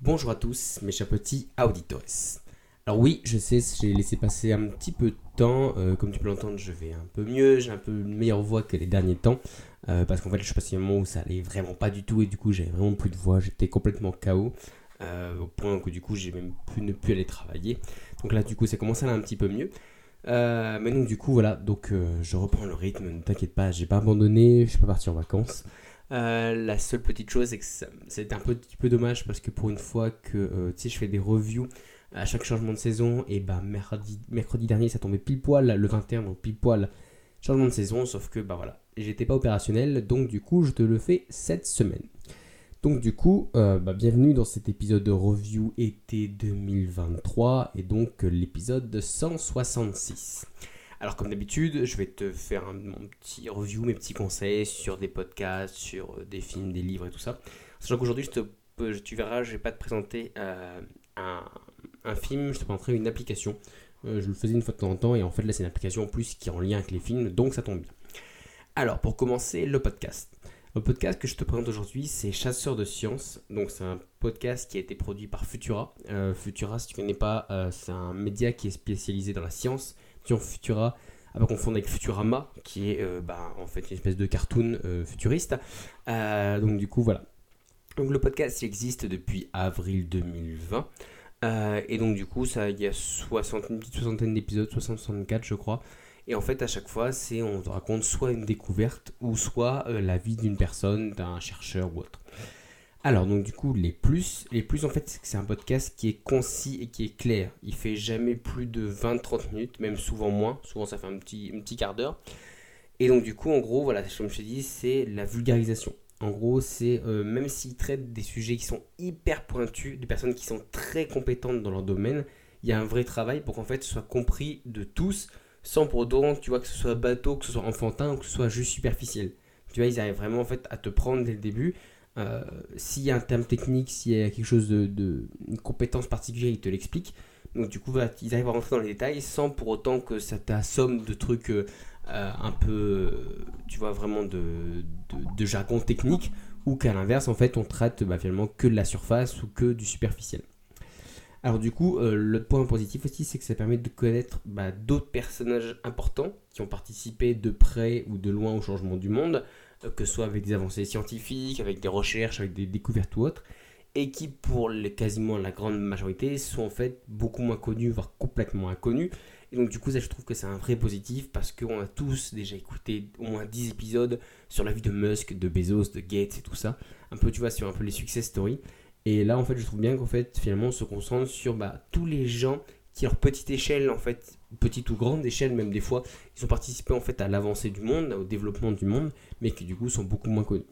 Bonjour à tous, mes chers petits auditores. Alors oui, je sais, j'ai laissé passer un petit peu de temps. euh, comme tu peux l'entendre, je vais un peu mieux, j'ai un peu une meilleure voix que les derniers temps. euh, parce qu'en fait, je suis passé un moment où ça allait vraiment pas du tout et du coup, j'avais vraiment plus de voix. J'étais complètement KO. euh, au point que du coup, j'ai même pu ne plus aller travailler. Donc là, du coup, ça commence à aller un petit peu mieux. Mais donc du coup, voilà, donc je reprends le rythme. Ne t'inquiète pas, j'ai pas abandonné, je suis pas parti en vacances. Euh, la seule petite chose, c'est que c'est un petit peu dommage parce que pour une fois que euh, je fais des reviews à chaque changement de saison, et bah mercredi, dernier ça tombait pile poil le 21, donc pile poil changement de saison, sauf que bah voilà, j'étais pas opérationnel, donc du coup je te le fais cette semaine. Donc du coup, euh, bah, bienvenue dans cet épisode de review été 2023 et donc l'épisode 166. Alors comme d'habitude, je vais te faire un, mon petit review, mes petits conseils sur des podcasts, sur euh, des films, des livres et tout ça. Sachant qu'aujourd'hui, je tu verras, je vais pas te présenter euh, un, film, je te présenterai une application. Euh, je le faisais une fois de temps en temps et en fait là c'est une application en plus qui est en lien avec les films, donc ça tombe bien. Alors pour commencer, le podcast. Le podcast que je te présente aujourd'hui, c'est Chasseurs de sciences. Donc c'est un podcast qui a été produit par Futura. Futura, si tu connais pas, c'est un média qui est spécialisé dans la science. Sur Futura, à pas confondre avec Futurama, qui est euh, bah, en fait une espèce de cartoon euh, futuriste. Euh, donc du coup voilà. Donc le podcast existe depuis avril 2020. Euh, et donc du coup ça il y a 60, une petite soixantaine d'épisodes, 60-64 je crois. Et en fait à chaque fois c'est on te raconte soit une découverte ou soit la vie d'une personne, d'un chercheur ou autre. Alors donc du coup les plus, les plus en fait c'est que c'est un podcast qui est concis et qui est clair. Il fait jamais plus de 20-30 minutes, même souvent moins. Souvent ça fait un petit, un petit quart d'heure. Et donc du coup en gros voilà comme je te dis c'est la vulgarisation. En gros c'est euh, même s'il traite des sujets qui sont hyper pointus, des personnes qui sont très compétentes dans leur domaine, il y a un vrai travail pour qu'en fait ce soit compris de tous sans pour autant tu vois que ce soit bateau, que ce soit enfantin ou que ce soit juste superficiel. Tu vois ils arrivent vraiment en fait à te prendre dès le début. Euh, s'il y a un terme technique, s'il y a quelque chose de, une compétence particulière, ils te l'expliquent. Donc du coup, ils arrivent à rentrer dans les détails sans pour autant que ça t'assomme de trucs euh, euh, un peu, tu vois, vraiment de, de- jargon technique, ou qu'à l'inverse, en fait, on traite bah, finalement que de la surface ou que du superficiel. Alors du coup, euh, le point positif aussi, c'est que ça permet de connaître bah, d'autres personnages importants qui ont participé de près ou de loin au changement du monde, que ce soit avec des avancées scientifiques, avec des recherches, avec des découvertes ou autres, et qui pour quasiment la grande majorité sont en fait beaucoup moins connus, voire complètement inconnus. Et donc du coup ça je trouve que c'est un vrai positif parce qu'on a tous déjà écouté au moins 10 épisodes sur la vie de Musk, de Bezos, de Gates et tout ça. Un peu tu vois sur un peu les success stories. Et là en fait je trouve bien qu'en fait finalement on se concentre sur bah, tous les gens qui leur petite échelle en fait, petite ou grande échelle même des fois, ils ont participé en fait à l'avancée du monde, au développement du monde, mais qui du coup sont beaucoup moins connus.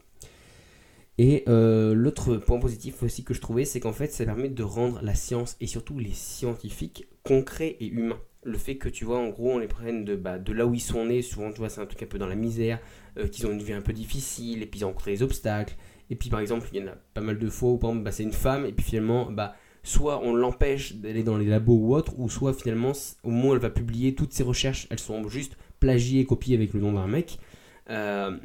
Et euh, l'autre point positif aussi que je trouvais, c'est qu'en fait, ça permet de rendre la science et surtout les scientifiques concrets et humains. Le fait que tu vois, en gros, on les prenne de, bah, de là où ils sont nés, souvent tu vois, c'est un truc un peu dans la misère, euh, qu'ils ont une vie un peu difficile, et puis ils ont rencontré des obstacles. Et puis par exemple, il y en a pas mal de fois où par exemple, bah, c'est une femme, et puis finalement, bah, soit on l'empêche d'aller dans les labos ou autre, ou soit finalement, au moment où elle va publier toutes ses recherches, elles sont juste plagiées et copiées avec le nom d'un mec. Euh,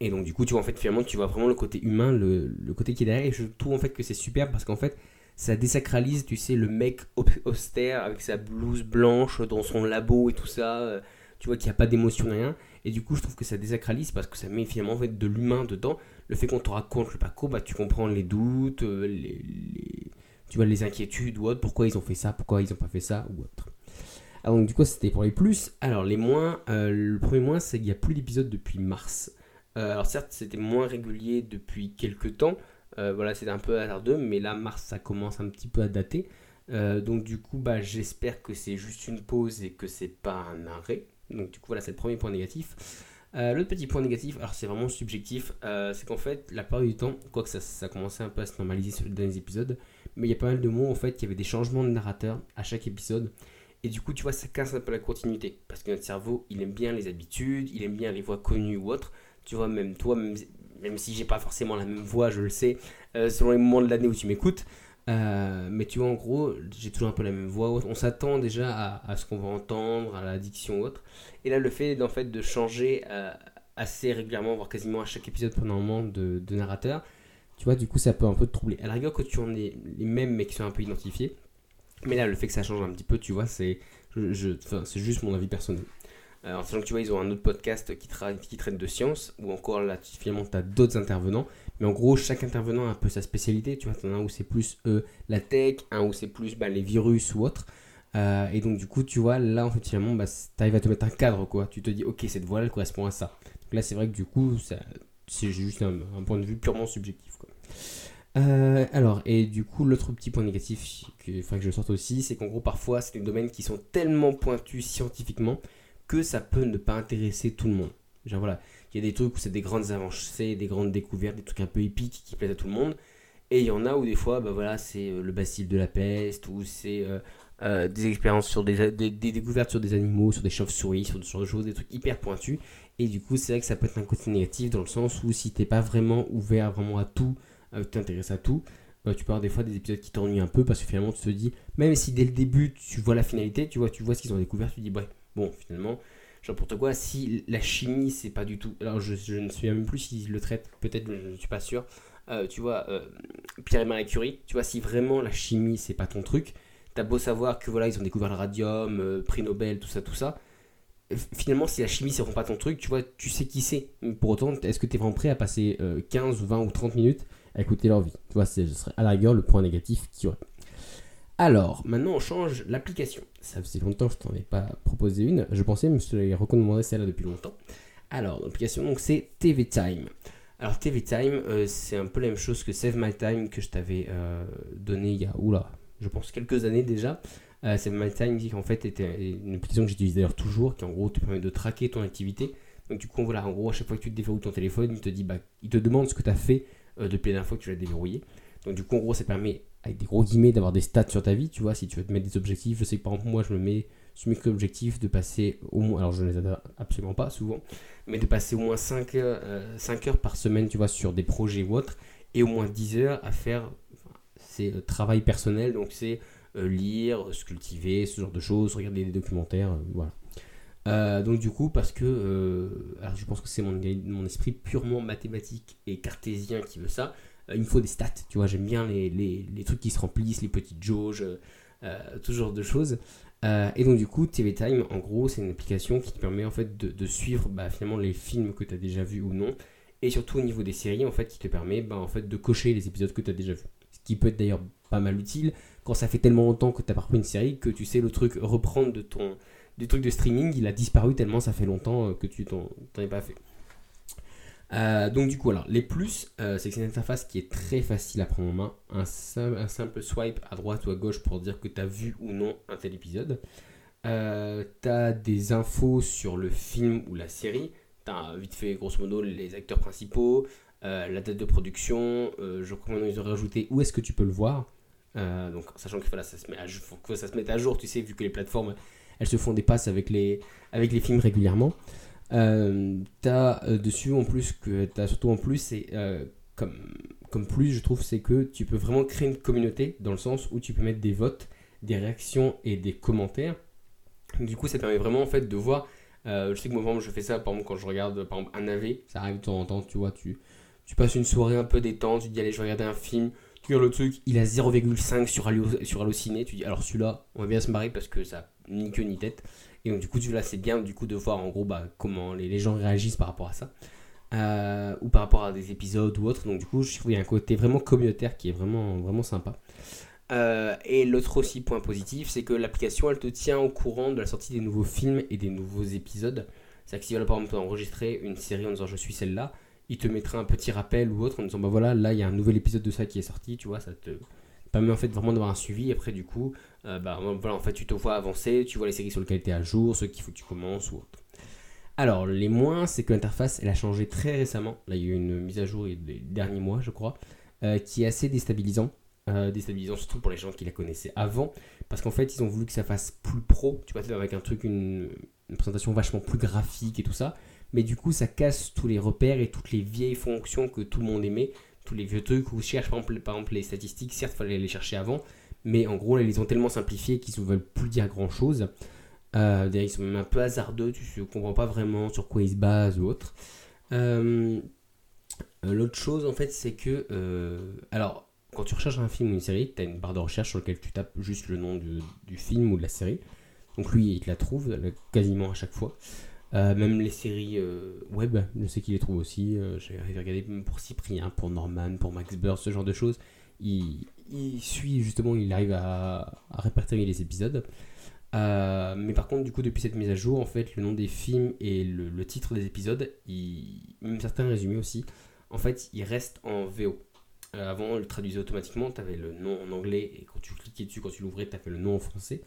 et donc du coup, tu vois, en fait, finalement, tu vois vraiment le côté humain, le, côté qui est derrière. Et je trouve en fait que c'est super parce qu'en fait, ça désacralise, tu sais, le mec au- austère avec sa blouse blanche dans son labo et tout ça. euh, tu vois qu'il n'y a pas d'émotion, rien. Et du coup, je trouve que ça désacralise parce que ça met finalement en fait, de l'humain dedans. Le fait qu'on te raconte le parcours, bah, tu comprends les doutes, euh, les- tu vois, les inquiétudes ou autre, pourquoi ils ont fait ça, pourquoi ils n'ont pas fait ça ou autre. Alors donc du coup, c'était pour les plus. Alors les moins, euh, le premier moins, c'est qu'il n'y a plus d'épisodes depuis mars. Euh, alors certes, c'était moins régulier depuis quelques temps. Euh, voilà, c'était un peu hasardeux, mais là, mars, ça commence un petit peu à dater. Donc du coup, bah, j'espère que c'est juste une pause et que c'est pas un arrêt. Donc du coup, voilà, c'est le premier point négatif. L'autre petit point négatif, alors c'est vraiment subjectif, c'est qu'en fait, la plupart du temps, quoique ça, ça commençait un peu à se normaliser sur les derniers épisodes, mais il y a pas mal de mots, en fait, il y avait des changements de narrateur à chaque épisode. Et du coup, tu vois, ça casse un peu la continuité. Parce que notre cerveau, il aime bien les habitudes, il aime bien les voix connues ou autres. Tu vois, même toi, même, si j'ai pas forcément la même voix, je le sais, euh, selon les moments de l'année où tu m'écoutes. Euh, mais tu vois, en gros, j'ai toujours un peu la même voix. On s'attend déjà à, ce qu'on va entendre, à la diction ou autre. Et là, le fait en fait, de changer euh, assez régulièrement, voire quasiment à chaque épisode pendant un moment de narrateur, Tu vois, du coup, ça peut un peu te troubler. À la rigueur, que tu en es les mêmes, mais qui sont un peu identifiés. Mais là, le fait que ça change un petit peu, tu vois, c'est je, c'est juste mon avis personnel. Euh, en sachant que tu vois, ils ont un autre podcast qui, qui traite de science, ou encore là, finalement, tu as d'autres intervenants. Mais en gros, chaque intervenant a un peu sa spécialité. Tu vois, tu en as un où c'est plus la tech, un où c'est plus bah, les virus ou autre. Euh, et donc, du coup, tu vois, là, en fait, finalement, bah, tu arrives à te mettre un cadre, quoi. Tu te dis, ok, cette voix-là, elle correspond à ça. Donc là, c'est vrai que du coup, c'est juste un, point de vue purement subjectif, quoi. Euh, alors, et du coup, l'autre petit point négatif qu'il faudrait que je sorte aussi, c'est qu'en gros, parfois, c'est des domaines qui sont tellement pointus scientifiquement que ça peut ne pas intéresser tout le monde. Genre voilà, il y a des trucs où c'est des grandes avancées, des grandes découvertes, des trucs un peu épiques qui plaisent à tout le monde. Et il y en a où des fois, bah voilà, c'est euh, le bacille de la peste, ou c'est euh, des expériences sur des, découvertes sur des animaux, sur des chauves-souris, sur ce genre de choses, des trucs hyper pointus. Et du coup, c'est vrai que ça peut être un côté négatif dans le sens où si t'es pas vraiment ouvert vraiment à tout, euh, t'intéresses à tout, euh, tu peux avoir des fois des épisodes qui t'ennuient un peu parce que finalement tu te dis, même si dès le début tu vois la finalité, tu vois, tu vois ce qu'ils ont découvert, tu dis, ouais, bon, finalement, n'importe quoi, si la chimie c'est pas du tout. Alors je, ne sais même plus s'ils le traitent, peut-être, je ne suis pas sûr. Euh, tu vois, Pierre et Marie Curie, tu vois, si vraiment la chimie c'est pas ton truc, t'as beau savoir que voilà, ils ont découvert le radium, prix Nobel, tout ça, tout ça. Finalement, si la chimie c'est vraiment pas ton truc, tu vois, tu sais qui c'est. Pour autant, est-ce que tu es vraiment prêt à passer 15, 20 ou 30 minutes à écouter leur vie? Tu vois, ce serait à la rigueur le point négatif qu'il y aurait. Alors, maintenant on change l'application. Ça faisait longtemps que je t'en ai pas proposé une. Je pensais me je recommandé celle-là depuis longtemps. Alors, l'application, donc c'est TV Time. Alors, TV Time, euh, c'est un peu la même chose que Save My Time que je t'avais euh, donné il y a, oula, je pense quelques années déjà. Euh, My Time, qui en fait était une application que j'utilise d'ailleurs toujours, qui en gros te permet de traquer ton activité. Donc, du coup, voilà, en gros, à chaque fois que tu déverrouilles ton téléphone, il te dit, bah, il te demande ce que tu as fait euh, depuis la dernière fois que tu l'as déverrouillé. Donc du coup, en gros, ça permet, avec des gros guillemets, d'avoir des stats sur ta vie, tu vois, si tu veux te mettre des objectifs. Je sais que par exemple, moi, je me mets ce micro-objectif de passer au moins, alors je ne les ai absolument pas souvent, mais de passer au moins 5 heures, euh, heures par semaine, tu vois, sur des projets ou autres, et au moins 10 heures à faire c'est euh, travail personnel, donc c'est lire, se cultiver, ce genre de choses, regarder des documentaires, voilà. Euh, donc du coup, parce que euh, alors je pense que c'est mon, esprit purement mathématique et cartésien qui veut ça, euh, il me faut des stats, tu vois, j'aime bien les, trucs qui se remplissent, les petites jauges, tout genre de choses. et donc du coup, TV Time, en gros, c'est une application qui te permet en fait de, de suivre bah, finalement les films que tu as déjà vus ou non, et surtout au niveau des séries, en fait, qui te permet bah, en fait, de cocher les épisodes que tu as déjà vus. Ce qui peut être d'ailleurs pas mal utile quand ça fait tellement longtemps que tu as pas une série que tu sais le truc reprendre de ton du truc de streaming, il a disparu tellement ça fait longtemps euh, que tu t'en es pas fait. Euh, donc du coup, alors, les plus, euh, c'est que c'est une interface qui est très facile à prendre en main. Un, simple swipe à droite ou à gauche pour dire que tu as vu ou non un tel épisode. Euh, tu as des infos sur le film ou la série. Tu as vite fait, grosso modo, les acteurs principaux, la date de production. je crois qu'ils ont rajouté où est-ce que tu peux le voir? Donc, sachant que faut que ça se mette à jour, tu sais, vu que les plateformes elles se font des passes avec les, avec les films régulièrement. Euh, t'as euh, dessus en plus que t'as surtout en plus c'est euh, comme comme plus je trouve c'est que tu peux vraiment créer une communauté dans le sens où tu peux mettre des votes des réactions et des commentaires du coup ça permet vraiment en fait de voir je sais que moi je fais ça par exemple quand je regarde par exemple un AV ça arrive de temps en temps tu vois tu tu passes une soirée un peu détente tu dis allez je vais regarder un film tu regardes le truc il a 0,5 sur Allo, sur Allociné tu dis alors celui-là on va bien se marrer parce que ça ni queue ni tête. Et donc du coup, là, c'est bien du coup de voir en gros bah, comment les, gens réagissent par rapport à ça. Euh, ou par rapport à des épisodes ou autres. Donc du coup, je trouve qu'il y a un côté vraiment communautaire qui est vraiment, vraiment sympa. Euh, et l'autre aussi point positif, c'est que l'application, elle te tient au courant de la sortie des nouveaux films et des nouveaux épisodes. C'est-à-dire que si par exemple une série en disant je suis celle-là, il te mettra un petit rappel ou autre en disant bah voilà, là il y a un nouvel épisode de ça qui est sorti, tu vois, ça te permet en fait vraiment d'avoir un suivi. Après du coup, euh, bah, voilà, en fait, tu te vois avancer, tu vois les séries sur lesquelles tu es à jour, ceux qu'il faut que tu commences ou autre. Alors, les moins, c'est que l'interface, elle a changé très récemment. Là, il y a eu une mise à jour des derniers mois, je crois, euh, qui est assez déstabilisant. Euh, déstabilisant surtout pour les gens qui la connaissaient avant, parce qu'en fait, ils ont voulu que ça fasse plus pro, tu vois, avec un truc, une, présentation vachement plus graphique et tout ça. Mais du coup, ça casse tous les repères et toutes les vieilles fonctions que tout le monde aimait, tous les vieux trucs où je cherche par exemple, par exemple les statistiques, certes, il fallait les chercher avant, mais en gros, là, ils ont tellement simplifié qu'ils ne veulent plus dire grand chose. Euh, ils sont même un peu hasardeux, tu ne comprends pas vraiment sur quoi ils se basent ou autre. Euh, Euh, L'autre chose, en fait, c'est que. alors, quand tu recherches un film ou une série, tu as une barre de recherche sur laquelle tu tapes juste le nom du, film ou de la série. Donc, lui, il te la trouve quasiment à chaque fois. Euh, même les séries euh, web, je sais qu'il les trouve aussi. Euh, J'ai regardé pour Cyprien, pour Norman, pour Max Burr, ce genre de choses. Il, suit justement, il arrive à, à répertorier les épisodes. Euh, mais par contre, du coup, depuis cette mise à jour, en fait, le nom des films et le, titre des épisodes, même certains résumés aussi, en fait, ils restent en VO. Avant, on le traduisait automatiquement, tu avais le nom en anglais, et quand tu cliquais dessus, quand tu l'ouvrais, tu avais le nom en français.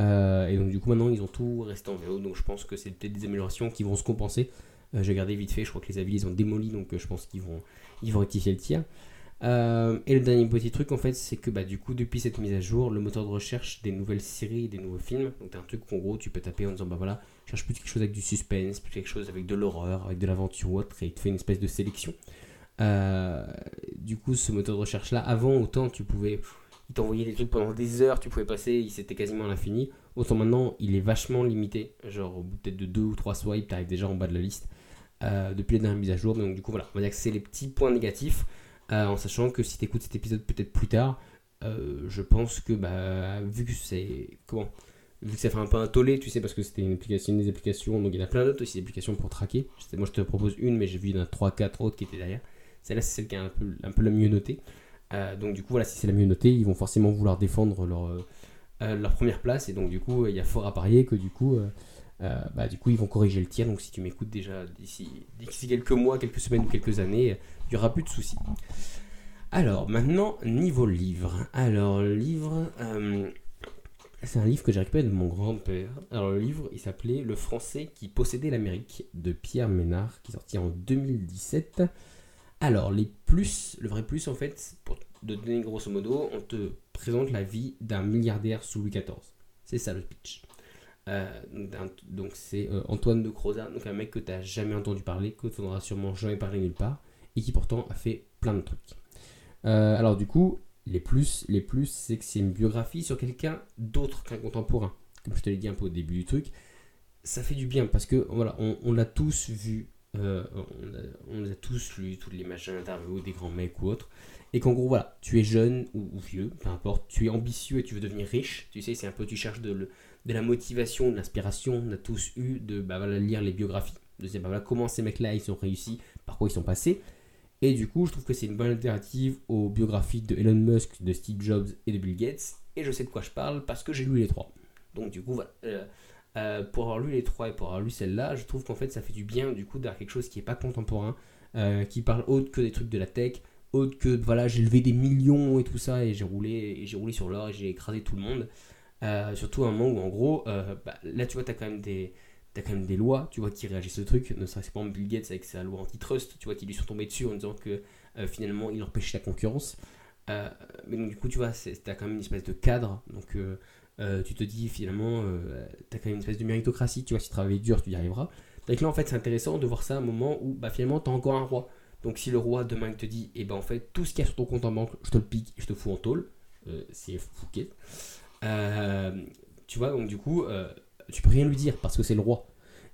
Euh, et donc, du coup, maintenant, ils ont tout resté en VO, donc je pense que c'est peut-être des améliorations qui vont se compenser. Euh, J'ai regardé vite fait, je crois que les avis, ils ont démoli, donc euh, je pense qu'ils vont, ils vont rectifier le tir. Euh, et le dernier petit truc en fait, c'est que bah, du coup, depuis cette mise à jour, le moteur de recherche des nouvelles séries, des nouveaux films, donc t'as un truc qu'en gros tu peux taper en disant bah voilà, cherche plus quelque chose avec du suspense, plus quelque chose avec de l'horreur, avec de l'aventure ou autre, et il te fait une espèce de sélection. Du coup, ce moteur de recherche là, avant, autant tu pouvais, il t'envoyait des trucs pendant des heures, tu pouvais passer, c'était quasiment à l'infini. Autant maintenant, il est vachement limité, genre au bout peut-être de deux ou trois swipes, t'arrives déjà en bas de la liste. euh, depuis les dernières mises à jour, donc du coup voilà, on va dire que c'est les petits points négatifs. Euh, en sachant que si tu écoutes cet épisode peut-être plus tard, euh, je pense que bah, vu que c'est comment vu que ça fait un peu un tollé, tu sais, parce que c'était une application, une des applications, donc il y en a plein d'autres aussi d'applications pour traquer. Moi je te propose une, mais j'ai vu il y en a 3-4 autres qui étaient derrière. Celle-là c'est celle qui est un peu, un peu la mieux notée. Euh, donc du coup voilà, si c'est la mieux notée, ils vont forcément vouloir défendre leur, euh, euh, leur première place, et donc du coup il y a fort à parier que du coup, bah, du coup ils vont corriger le tir. Donc si tu m'écoutes déjà d'ici quelques mois, quelques semaines ou quelques années, il n'y aura plus de soucis. Alors, maintenant, niveau livre. Alors, livre, c'est un livre que j'ai récupéré de mon grand-père. Alors, le livre, il s'appelait Le français qui possédait l'Amérique de Pierre Ménard, qui est sorti en 2017. Alors, les plus, le vrai plus, en fait, pour te donner grosso modo, on te présente la vie d'un milliardaire sous Louis XIV. C'est ça le pitch. Euh, donc, c'est euh, Antoine de Crozat, donc un mec que tu n'as jamais entendu parler, que tu n'auras sûrement jamais parlé nulle part, et qui pourtant a fait plein de trucs. Euh, alors du coup, les plus, les plus, c'est que c'est une biographie sur quelqu'un d'autre qu'un contemporain. Comme je te l'ai dit un peu au début du truc, ça fait du bien parce que voilà, on l'a tous vu, euh, on, a, tous lu, toutes les machins d'interview des grands mecs ou autres, et qu'en gros voilà, tu es jeune ou, vieux, peu importe, tu es ambitieux et tu veux devenir riche. Tu sais, c'est un peu, tu cherches de, la motivation, de l'inspiration. On a tous eu de bah, lire les biographies, de se dire bah, voilà, comment ces mecs-là ils ont réussi, par quoi ils sont passés. Et du coup, je trouve que c'est une bonne alternative aux biographies de Elon Musk, de Steve Jobs et de Bill Gates. Et je sais de quoi je parle parce que j'ai lu les trois. Donc du coup, voilà. Euh, euh, pour avoir lu les trois et pour avoir lu celle-là, je trouve qu'en fait, ça fait du bien du coup d'avoir quelque chose qui n'est pas contemporain, euh, qui parle autre que des trucs de la tech, autre que voilà, j'ai levé des millions et tout ça et j'ai roulé et j'ai roulé sur l'or et j'ai écrasé tout le monde. Euh, surtout à un moment où en gros, bah, là tu vois, t'as quand même des T'as quand même des lois, tu vois, qui réagissent au truc, ne serait-ce pas Bill Gates avec sa loi antitrust, tu vois, qui lui sont tombées dessus en disant que finalement il empêchait la concurrence. Mais donc du coup, tu vois, t'as quand même une espèce de cadre, donc euh, tu te dis finalement, euh, t'as quand même une espèce de méritocratie, tu vois, si tu travailles dur, tu y arriveras. Donc là, en fait, c'est intéressant de voir ça à un moment où bah, finalement, t'as encore un roi. Donc si le roi demain te dit, et ben en fait, tout ce qu'il y a sur ton compte en banque, je te le pique et je te fous en tôle, euh, c'est Fouquet. Euh, tu vois, donc du coup, tu peux rien lui dire parce que c'est le roi.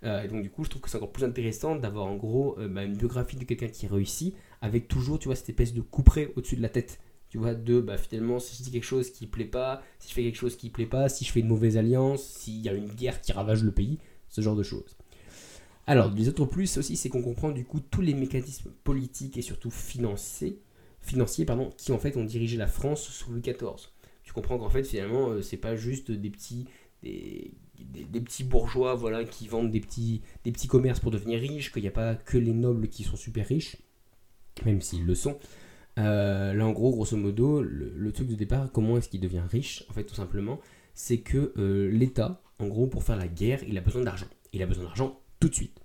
Et donc du coup, je trouve que c'est encore plus intéressant d'avoir en gros bah, une biographie de quelqu'un qui réussit avec toujours, tu vois, cette espèce de couperet au-dessus de la tête. Tu vois, de bah, finalement, si je dis quelque chose qui plaît pas, si je fais quelque chose qui plaît pas, si je fais une mauvaise alliance, s'il y a une guerre qui ravage le pays, ce genre de choses. Alors, les autres plus aussi, c'est qu'on comprend du coup tous les mécanismes politiques et surtout financiers, financiers pardon, qui en fait ont dirigé la France sous Louis XIV. Tu comprends qu'en fait, finalement, euh, c'est pas juste des petits, des, des- des petits bourgeois voilà, qui vendent des petits, des petits commerces pour devenir riches, qu'il n'y a pas que les nobles qui sont super riches, même s'ils le sont. Euh, là, en gros, grosso modo, le, truc de départ, comment est-ce qu'il devient riche En fait, tout simplement, c'est que euh, l'État, en gros, pour faire la guerre, il a besoin d'argent. Il a besoin d'argent tout de suite.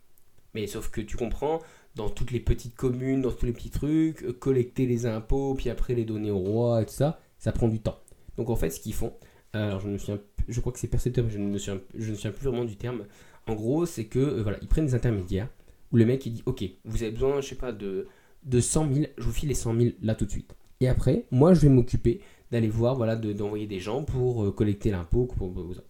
Mais sauf que tu comprends, dans toutes les petites communes, dans tous les petits trucs, euh, collecter les impôts, puis après les donner au roi et tout ça, ça prend du temps. Donc en fait, ce qu'ils font, alors je me souviens, je crois que c'est percepteur, mais je ne me souviens, je ne plus vraiment du terme. En gros, c'est que voilà, ils prennent des intermédiaires où le mec il dit, ok, vous avez besoin, je sais pas, de de 100 000, je vous file les 100 000 là tout de suite. Et après, moi je vais m'occuper d'aller voir, voilà, de- d'envoyer des gens pour euh, collecter l'impôt pour vous autres.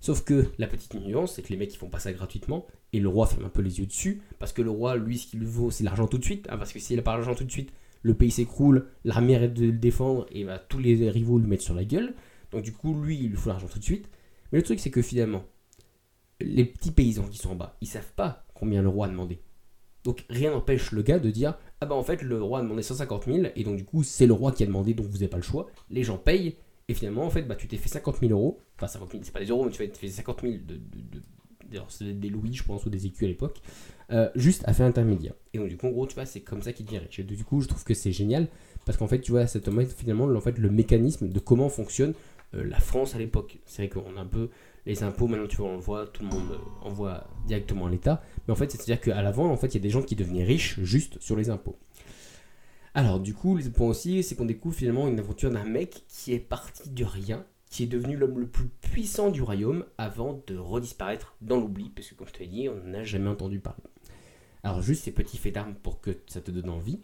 Sauf que la petite nuance, c'est que les mecs ils font pas ça gratuitement et le roi ferme un peu les yeux dessus parce que le roi, lui, ce qu'il lui vaut, c'est l'argent tout de suite. hein, parce que s'il a pas l'argent tout de suite, le pays s'écroule, l'armée arrête de le défendre et va tous les rivaux lui mettre sur la gueule. Donc du coup, lui, il lui faut l'argent tout de suite. Mais le truc, c'est que finalement, les petits paysans qui sont en bas, ils savent pas combien le roi a demandé. Donc rien n'empêche le gars de dire ah bah en fait le roi a demandé 150 000 et donc du coup c'est le roi qui a demandé donc vous n'avez pas le choix. Les gens payent et finalement en fait bah tu t'es fait 50 000 euros. Enfin 50 000 c'est pas des euros mais tu t'es fait 50 000 de, de, de- c'était des louis je pense ou des écus à l'époque euh, juste à faire intermédiaire. Et donc du coup en gros tu vois c'est comme ça qu'il devient riche. Et du coup je trouve que c'est génial parce qu'en fait tu vois ça te montre finalement en fait le mécanisme de comment fonctionne euh, la France à l'époque. C'est vrai qu'on a un peu les impôts maintenant tu vois on le voit tout le monde euh, envoie directement à l'État. Mais en fait, c'est-à-dire qu'à l'avant, en fait, il y a des gens qui devenaient riches juste sur les impôts. Alors, du coup, le point aussi, c'est qu'on découvre finalement une aventure d'un mec qui est parti de rien, qui est devenu l'homme le plus puissant du royaume avant de redisparaître dans l'oubli, parce que comme je te l'ai dit, on n'en a jamais entendu parler. Alors, juste ces petits faits d'armes pour que ça te donne envie.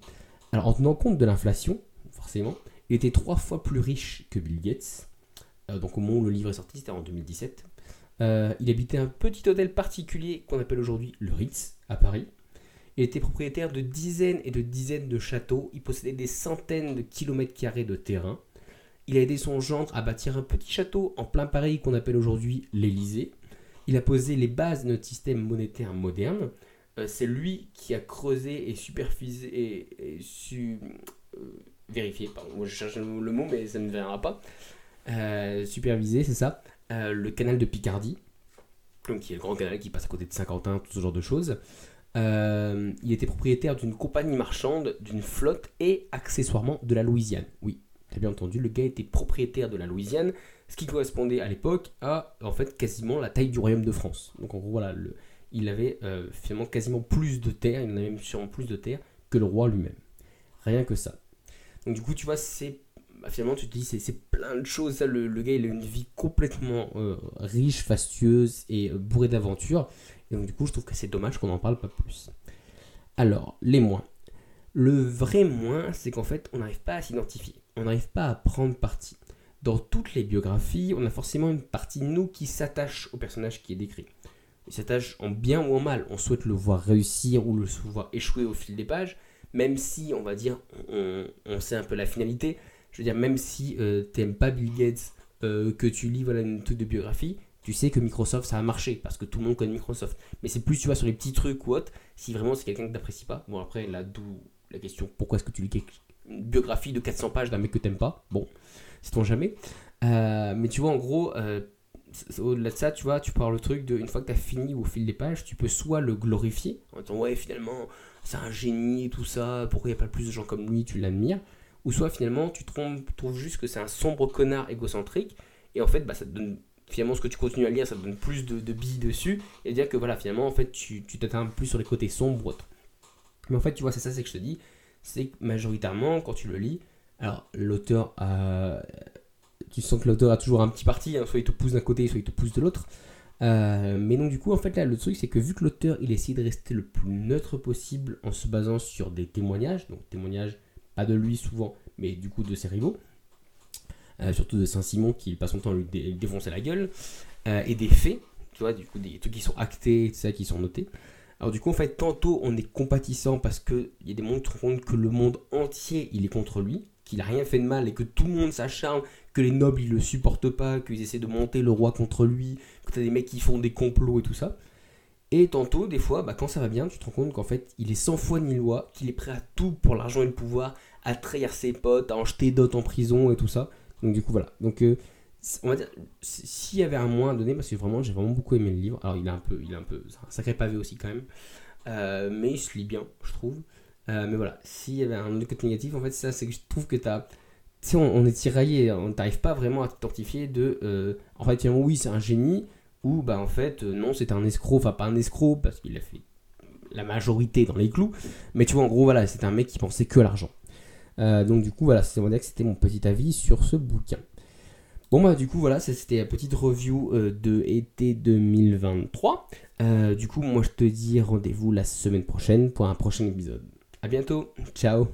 Alors, en tenant compte de l'inflation, forcément, il était trois fois plus riche que Bill Gates. Euh, donc, au moment où le livre est sorti, c'était en 2017. Euh, il habitait un petit hôtel particulier qu'on appelle aujourd'hui le Ritz à Paris. Il était propriétaire de dizaines et de dizaines de châteaux. Il possédait des centaines de kilomètres carrés de terrain. Il a aidé son gendre à bâtir un petit château en plein Paris qu'on appelle aujourd'hui l'Élysée. Il a posé les bases de notre système monétaire moderne. Euh, C'est lui qui a creusé et supervisé et, su euh, vérifié. Pardon, je cherche le mot, mais ça ne viendra pas. Euh, supervisé, c'est ça. Euh, le canal de Picardie, donc qui est le grand canal qui passe à côté de Saint-Quentin, tout ce genre de choses. Euh, il était propriétaire d'une compagnie marchande, d'une flotte et accessoirement de la Louisiane. Oui, t'as bien entendu, le gars était propriétaire de la Louisiane, ce qui correspondait à l'époque à en fait quasiment la taille du royaume de France. Donc en gros, voilà, le- il avait finalement quasiment plus de terre, il en avait même sûrement plus de terre que le roi lui-même. Rien que ça. Donc du coup, tu vois, c'est bah, finalement, tu te dis, c'est, plein de choses. Ça, le, le gars, il a une vie complètement euh, riche, fastueuse et euh, bourrée d'aventures. Et donc, du coup, je trouve que c'est dommage qu'on n'en parle pas plus. Alors, les moins. Le vrai moins, c'est qu'en fait, on n'arrive pas à s'identifier. On n'arrive pas à prendre parti. Dans toutes les biographies, on a forcément une partie de nous qui s'attache au personnage qui est décrit. Il s'attache en bien ou en mal. On souhaite le voir réussir ou le voir échouer au fil des pages, même si, on va dire, on, on sait un peu la finalité. Je veux dire, même si euh, t'aimes pas Bill Gates, euh, que tu lis voilà, une truc de biographie, tu sais que Microsoft ça a marché parce que tout le monde connaît Microsoft. Mais c'est plus, tu vois, sur les petits trucs ou autres, si vraiment c'est quelqu'un que t'apprécies pas. Bon, après, là, d'où la question pourquoi est-ce que tu lis une biographie de 400 pages d'un mec que t'aimes pas? Bon, sait-on jamais. Euh, mais tu vois, en gros, c'est- c'est au-delà de ça, tu vois, tu avoir le truc de, une fois que tu as fini au fil des pages, tu peux soit le glorifier, en disant, ouais, finalement, c'est un génie tout ça, pourquoi il n'y a pas plus de gens comme lui, tu l'admires, ou soit finalement, tu trouves juste que c'est un sombre connard égocentrique, et en fait, bah, ça te donne, finalement, ce que tu continues à lire, ça te donne plus de, billes dessus, et dire que voilà, finalement, en fait, tu t'atteins plus sur les côtés sombres autres. Mais en fait, tu vois, c'est ça, c'est que je te dis, c'est que majoritairement, quand tu le lis, alors l'auteur a tu sens que l'auteur a toujours un petit parti, hein, soit il te pousse d'un côté, soit il te pousse de l'autre. Euh, mais donc du coup, en fait, là, le truc, c'est que vu que l'auteur, il essaie de rester le plus neutre possible en se basant sur des témoignages, donc témoignages pas de lui souvent, mais du coup de ses rivaux, euh, surtout de Saint-Simon qui passe son temps à lui dé- défoncer la gueule, euh, et des faits, tu vois, du coup, des trucs qui sont actés, tout ça, qui sont notés. Alors du coup, en fait, tantôt on est compatissant parce qu'il y a des moments compte que le monde entier, il est contre lui, qu'il a rien fait de mal et que tout le monde s'acharne que les nobles ils le supportent pas, qu'ils essaient de monter le roi contre lui, que t'as des mecs qui font des complots et tout ça. Et tantôt, des fois, bah, quand ça va bien, tu te rends compte qu'en fait, il est sans foi ni loi, qu'il est prêt à tout pour l'argent et le pouvoir, à trahir ses potes, à en jeter d'autres en prison et tout ça. Donc du coup, voilà. Donc, euh, on va dire, s'il y avait un moins à donner, parce que vraiment, j'ai vraiment beaucoup aimé le livre. Alors, il est un peu, il est un peu, sacré pavé aussi quand même, Euh, mais il se lit bien, je trouve. Euh, mais voilà, s'il y avait un côté négatif, en fait, ça, c'est que je trouve que t'as tu sais, on, on est tiraillé, on n'arrive pas vraiment à t'identifier de. en fait, oui, c'est un génie, ou bah en fait, euh, non, c'est un escroc, enfin pas un escroc, parce qu'il a fait la majorité dans les clous, mais tu vois, en gros, voilà, c'est un mec qui pensait que l'argent. Euh, donc, du coup, voilà, c'était mon petit avis sur ce bouquin. Bon, bah, du coup, voilà, c'était la petite review euh, de été 2023. Euh, du coup, moi, je te dis rendez-vous la semaine prochaine pour un prochain épisode. À bientôt, ciao!